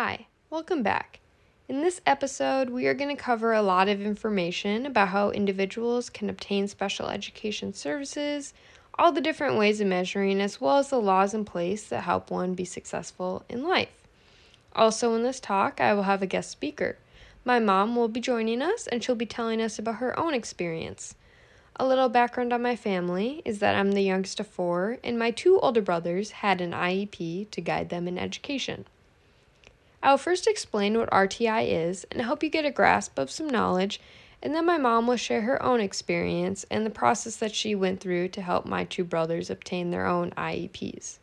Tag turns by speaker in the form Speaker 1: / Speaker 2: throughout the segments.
Speaker 1: Hi, welcome back. In this episode, we are going to cover a lot of information about how individuals can obtain special education services, all the different ways of measuring, as well as the laws in place that help one be successful in life. Also, in this talk, I will have a guest speaker. My mom will be joining us and she'll be telling us about her own experience. A little background on my family is that I'm the youngest of four, and my two older brothers had an IEP to guide them in education. I will first explain what RTI is and help you get a grasp of some knowledge, and then my mom will share her own experience and the process that she went through to help my two brothers obtain their own IEPs.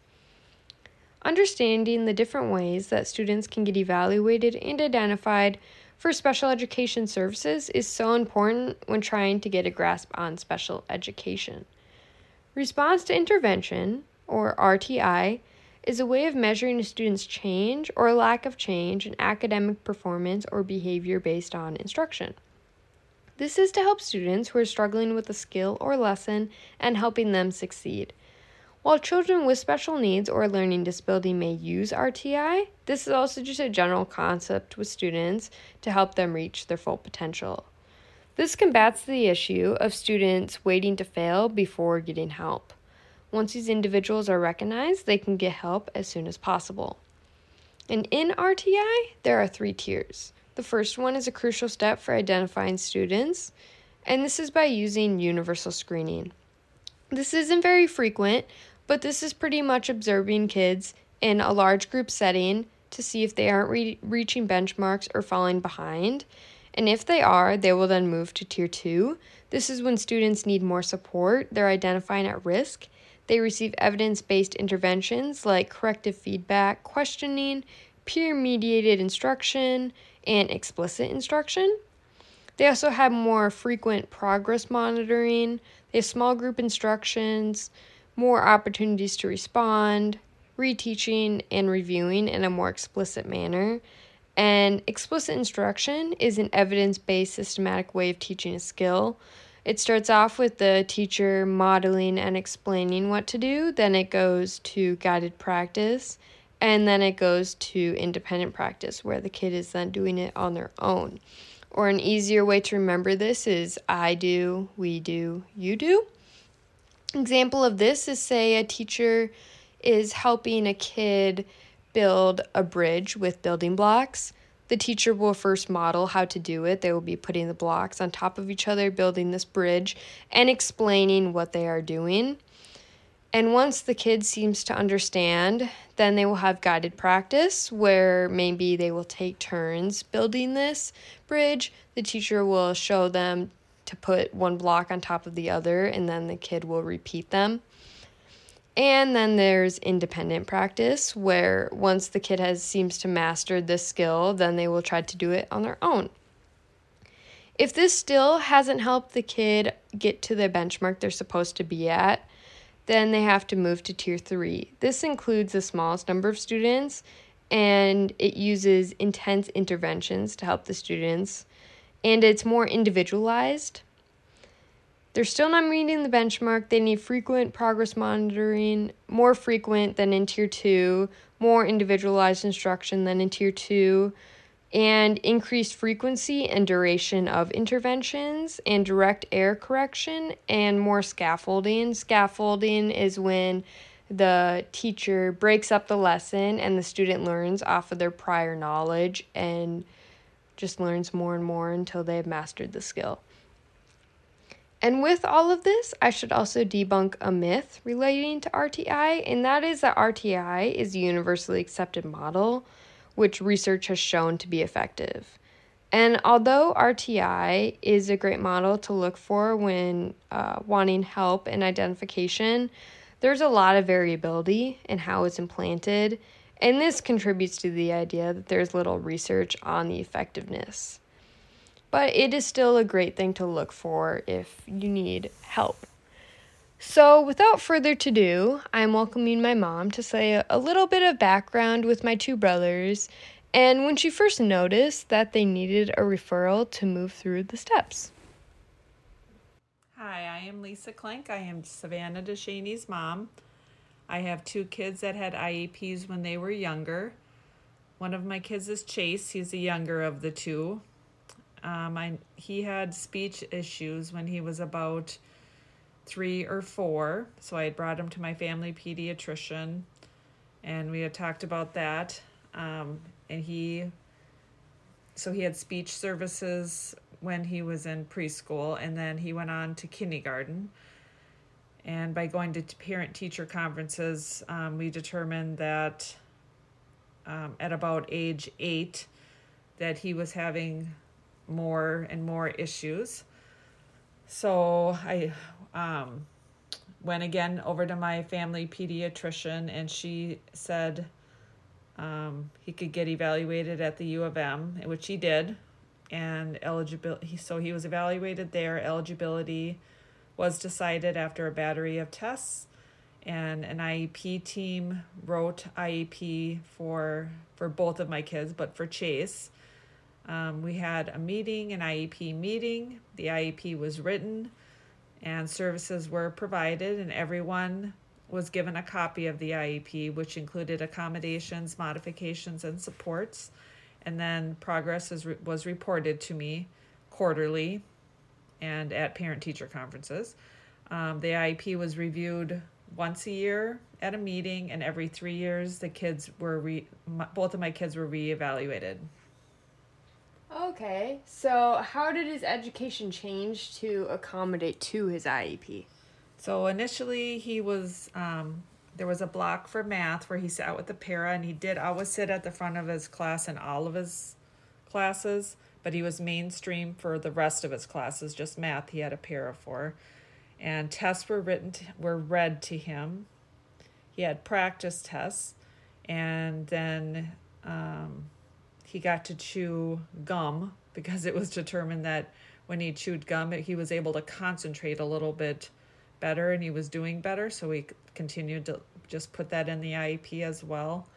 Speaker 1: Understanding the different ways that students can get evaluated and identified for special education services is so important when trying to get a grasp on special education. Response to intervention, or RTI, is a way of measuring a student's change or lack of change in academic performance or behavior based on instruction. This is to help students who are struggling with a skill or lesson and helping them succeed. While children with special needs or learning disability may use RTI, this is also just a general concept with students to help them reach their full potential. This combats the issue of students waiting to fail before getting help. Once these individuals are recognized, they can get help as soon as possible. And in RTI, there are three tiers. The first one is a crucial step for identifying students, and this is by using universal screening. This isn't very frequent, but this is pretty much observing kids in a large group setting to see if they aren't re- reaching benchmarks or falling behind. And if they are, they will then move to tier two. This is when students need more support, they're identifying at risk, they receive evidence based interventions like corrective feedback, questioning, peer mediated instruction, and explicit instruction. They also have more frequent progress monitoring, they have small group instructions, more opportunities to respond, reteaching, and reviewing in a more explicit manner. And explicit instruction is an evidence based systematic way of teaching a skill it starts off with the teacher modeling and explaining what to do, then it goes to guided practice, and then it goes to independent practice where the kid is then doing it on their own. Or an easier way to remember this is I do, we do, you do. Example of this is say a teacher is helping a kid build a bridge with building blocks. The teacher will first model how to do it. They will be putting the blocks on top of each other, building this bridge, and explaining what they are doing. And once the kid seems to understand, then they will have guided practice where maybe they will take turns building this bridge. The teacher will show them to put one block on top of the other, and then the kid will repeat them. And then there's independent practice, where once the kid has seems to master this skill, then they will try to do it on their own. If this still hasn't helped the kid get to the benchmark they're supposed to be at, then they have to move to tier three. This includes the smallest number of students and it uses intense interventions to help the students, and it's more individualized. They're still not meeting the benchmark. They need frequent progress monitoring, more frequent than in Tier 2, more individualized instruction than in Tier 2, and increased frequency and duration of interventions, and direct error correction, and more scaffolding. Scaffolding is when the teacher breaks up the lesson and the student learns off of their prior knowledge and just learns more and more until they've mastered the skill. And with all of this, I should also debunk a myth relating to RTI, and that is that RTI is a universally accepted model, which research has shown to be effective. And although RTI is a great model to look for when uh, wanting help and identification, there's a lot of variability in how it's implanted, and this contributes to the idea that there's little research on the effectiveness but it is still a great thing to look for if you need help. So, without further ado, I'm welcoming my mom to say a little bit of background with my two brothers and when she first noticed that they needed a referral to move through the steps.
Speaker 2: Hi, I am Lisa Klenk. I am Savannah DeShaney's mom. I have two kids that had IEPs when they were younger. one of my kids is Chase. He's the younger of the two. Um, I, he had speech issues when he was about three or four. So I had brought him to my family pediatrician and we had talked about that. Um, and he, so he had speech services when he was in preschool and then he went on to kindergarten. And by going to parent teacher conferences, um, we determined that um, at about age eight, that he was having more and more issues. So I um, went again over to my family pediatrician, and she said um, he could get evaluated at the U of M, which he did, and eligibility. So he was evaluated there. Eligibility was decided after a battery of tests, and an IEP team wrote IEP for for both of my kids, but for Chase. Um, we had a meeting, an IEP meeting. The IEP was written and services were provided, and everyone was given a copy of the IEP, which included accommodations, modifications, and supports. And then progress is, was reported to me quarterly and at parent teacher conferences. Um, the IEP was reviewed once a year at a meeting, and every three years, the kids were re- both of my kids were reevaluated.
Speaker 1: Okay, so how did his education change to accommodate to his IEP?
Speaker 2: So initially, he was um, there was a block for math where he sat with the para, and he did always sit at the front of his class in all of his classes, but he was mainstream for the rest of his classes. Just math, he had a para for, and tests were written to, were read to him. He had practice tests, and then. Um, he got to chew gum because it was determined that when he chewed gum, he was able to concentrate a little bit better and he was doing better. So we continued to just put that in the IEP as well.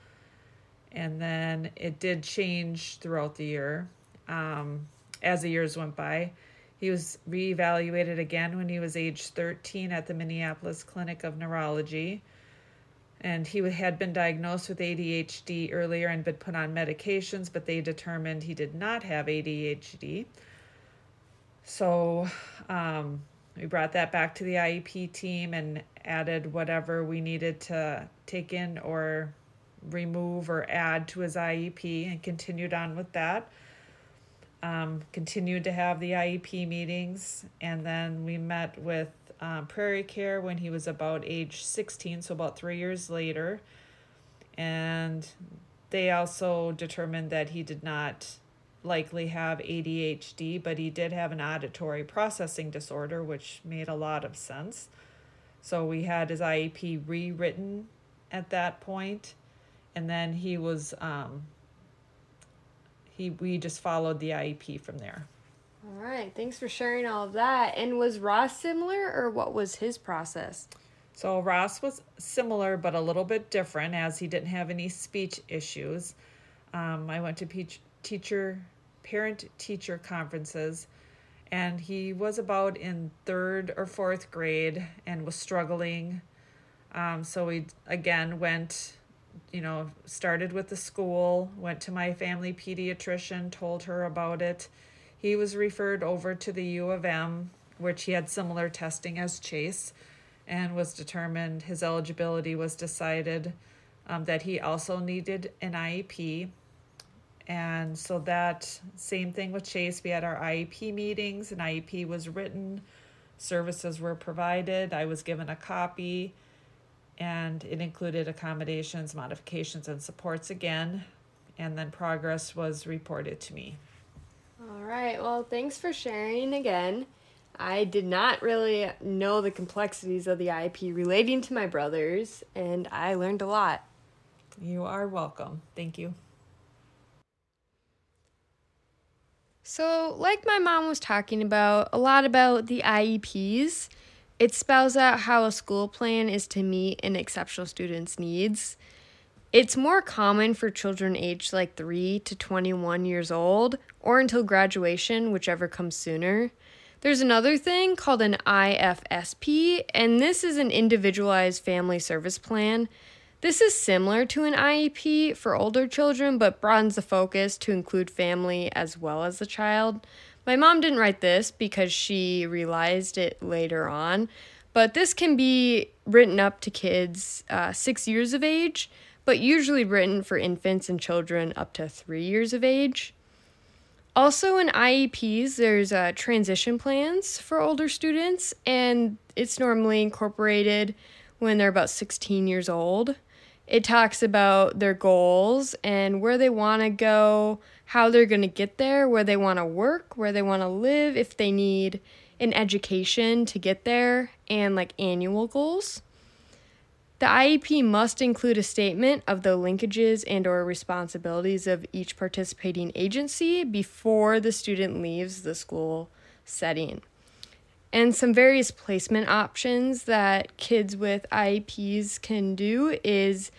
Speaker 2: And then it did change throughout the year um, as the years went by. He was reevaluated again when he was age 13 at the Minneapolis Clinic of Neurology and he had been diagnosed with ADHD earlier and been put on medications, but they determined he did not have ADHD. So um, we brought that back to the IEP team and added whatever we needed to take in or remove or add to his IEP and continued on with that. Um, continued to have the IEP meetings, and then we met with um, PrairieCare when he was about age 16, so about three years later. And they also determined that he did not likely have ADHD, but he did have an auditory processing disorder, which made a lot of sense. So we had his IEP rewritten at that point, and then he was um, he we just followed the IEP from there.
Speaker 1: All right, thanks for sharing all of that. And was Ross similar, or what was his process?
Speaker 2: So Ross was similar, but a little bit different, as he didn't have any speech issues. Um, I went to teacher, parent teacher conferences, and he was about in third or fourth grade and was struggling. Um, so we again went, you know, started with the school, went to my family pediatrician, told her about it he was referred over to the U of M, which he had similar testing as Chase, and was determined his eligibility was decided um, that he also needed an IEP. And so that same thing with Chase, we had our IEP meetings, an IEP was written, services were provided, I was given a copy, and it included accommodations, modifications, and supports again. And then progress was reported to me.
Speaker 1: All right. Well, thanks for sharing again. I did not really know the complexities of the IEP relating to my brothers, and I learned a lot.
Speaker 2: You are welcome. Thank you.
Speaker 1: So, like my mom was talking about, a lot about the IEPs, it spells out how a school plan is to meet an exceptional student's needs. It's more common for children aged like 3 to 21 years old or until graduation, whichever comes sooner. There's another thing called an IFSP, and this is an individualized family service plan. This is similar to an IEP for older children, but broadens the focus to include family as well as the child. My mom didn't write this because she realized it later on, but this can be written up to kids uh, six years of age, but usually written for infants and children up to three years of age. Also, in IEPs, there's uh, transition plans for older students, and it's normally incorporated when they're about 16 years old. It talks about their goals and where they want to go, how they're going to get there, where they want to work, where they want to live, if they need an education to get there, and like annual goals. The IEP must include a statement of the linkages and or responsibilities of each participating agency before the student leaves the school setting and some various placement options that kids with IEPs can do is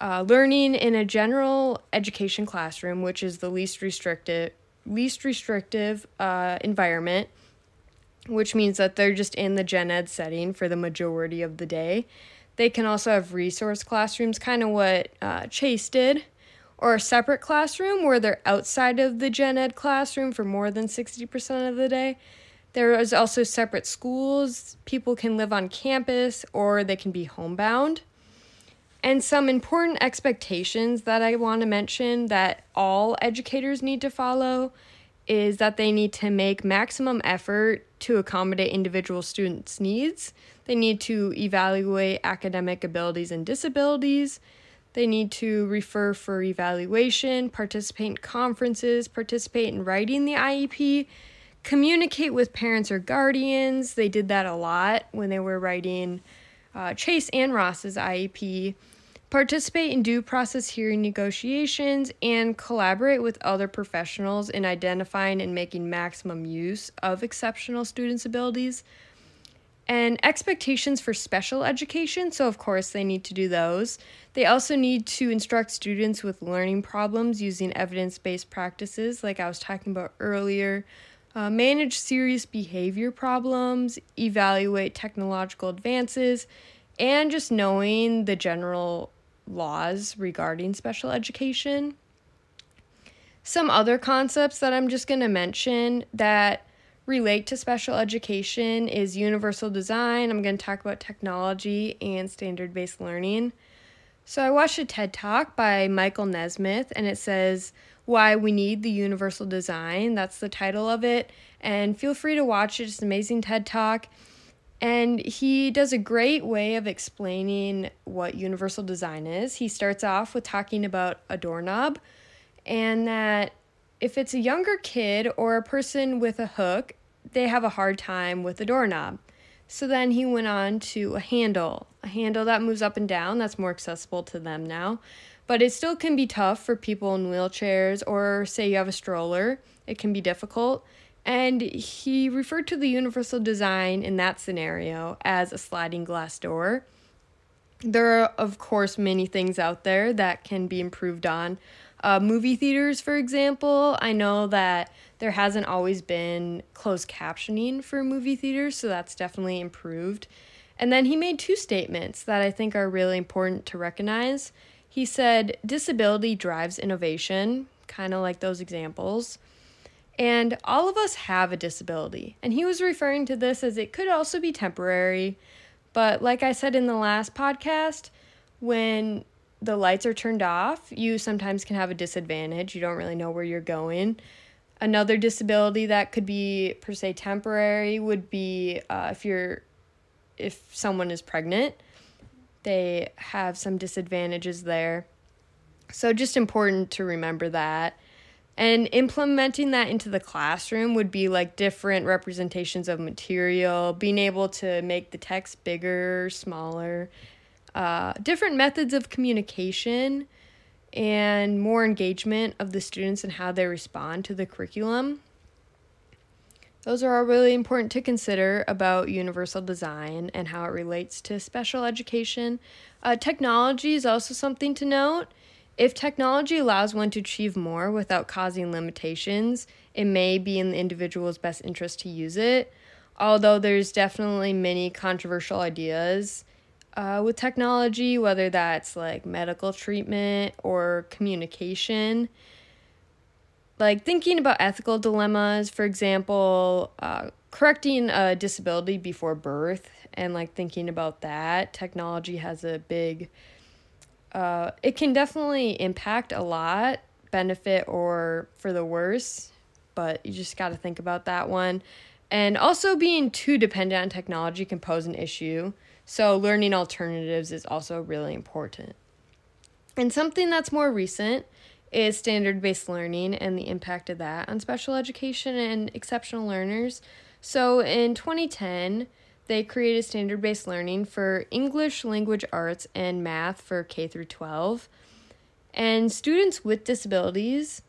Speaker 1: uh, learning in a general education classroom, which is the least restrictive least restrictive uh, environment, which means that they're just in the gen ed setting for the majority of the day. They can also have resource classrooms, kind of what uh, Chase did, or a separate classroom where they're outside of the gen ed classroom for more than 60% of the day. There is also separate schools. People can live on campus or they can be homebound. And some important expectations that I want to mention that all educators need to follow is that they need to make maximum effort to accommodate individual students' needs. They need to evaluate academic abilities and disabilities. They need to refer for evaluation, participate in conferences, participate in writing the IEP, communicate with parents or guardians. They did that a lot when they were writing uh, Chase and Ross's IEP. Participate in due process hearing negotiations and collaborate with other professionals in identifying and making maximum use of exceptional students' abilities. And expectations for special education, so of course they need to do those. They also need to instruct students with learning problems using evidence based practices, like I was talking about earlier, uh, manage serious behavior problems, evaluate technological advances, and just knowing the general laws regarding special education. Some other concepts that I'm just going to mention that relate to special education is universal design. I'm going to talk about technology and standard based learning. So, I watched a TED talk by Michael Nesmith, and it says, why we need the universal design. That's the title of it. And feel free to watch it. It's an amazing TED Talk. And he does a great way of explaining what universal design is. He starts off with talking about a doorknob and that if it's a younger kid or a person with a hook, they have a hard time with the doorknob. So then he went on to a handle, a handle that moves up and down, that's more accessible to them now but it still can be tough for people in wheelchairs or say you have a stroller. It can be difficult. And he referred to the universal design in that scenario as a sliding glass door. There are, of course, many things out there that can be improved on. Uh, movie theaters, for example, I know that there hasn't always been closed captioning for movie theaters, so that's definitely improved. And then he made two statements that I think are really important to recognize. He said, Disability drives innovation, kind of like those examples. And all of us have a disability. And he was referring to this as it could also be temporary. But like I said in the last podcast, when the lights are turned off, you sometimes can have a disadvantage. You don't really know where you're going. Another disability that could be per se temporary would be uh, if you're if someone is pregnant they have some disadvantages there. So, just important to remember that. And implementing that into the classroom would be like different representations of material, being able to make the text bigger, smaller, uh, different methods of communication, and more engagement of the students and how they respond to the curriculum. Those are all really important to consider about universal design and how it relates to special education. Uh, technology is also something to note. If technology allows one to achieve more without causing limitations, it may be in the individual's best interest to use it. Although there's definitely many controversial ideas uh, with technology, whether that's like medical treatment or communication. Like thinking about ethical dilemmas, for example, uh, correcting a disability before birth, and like thinking about that. Technology has a big, uh, it can definitely impact a lot, benefit or for the worse, but you just got to think about that one. And also, being too dependent on technology can pose an issue. So, learning alternatives is also really important. And something that's more recent is standard based learning and the impact of that on special education and exceptional learners. So, in 2010, they created standard based learning for English language arts and math for K through 12. And students with disabilities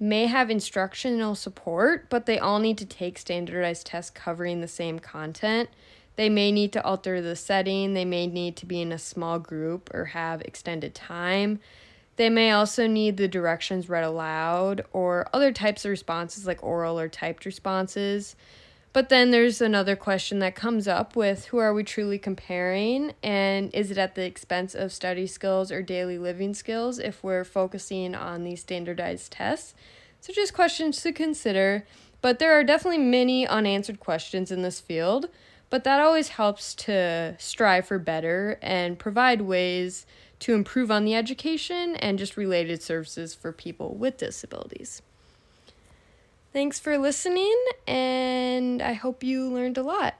Speaker 1: may have instructional support, but they all need to take standardized tests covering the same content. They may need to alter the setting, they may need to be in a small group or have extended time. They may also need the directions read aloud or other types of responses like oral or typed responses. But then there's another question that comes up with who are we truly comparing? And is it at the expense of study skills or daily living skills if we're focusing on these standardized tests? So, just questions to consider. But there are definitely many unanswered questions in this field, but that always helps to strive for better and provide ways to improve on the education and just related services for people with disabilities. Thanks for listening, and I hope you learned a lot.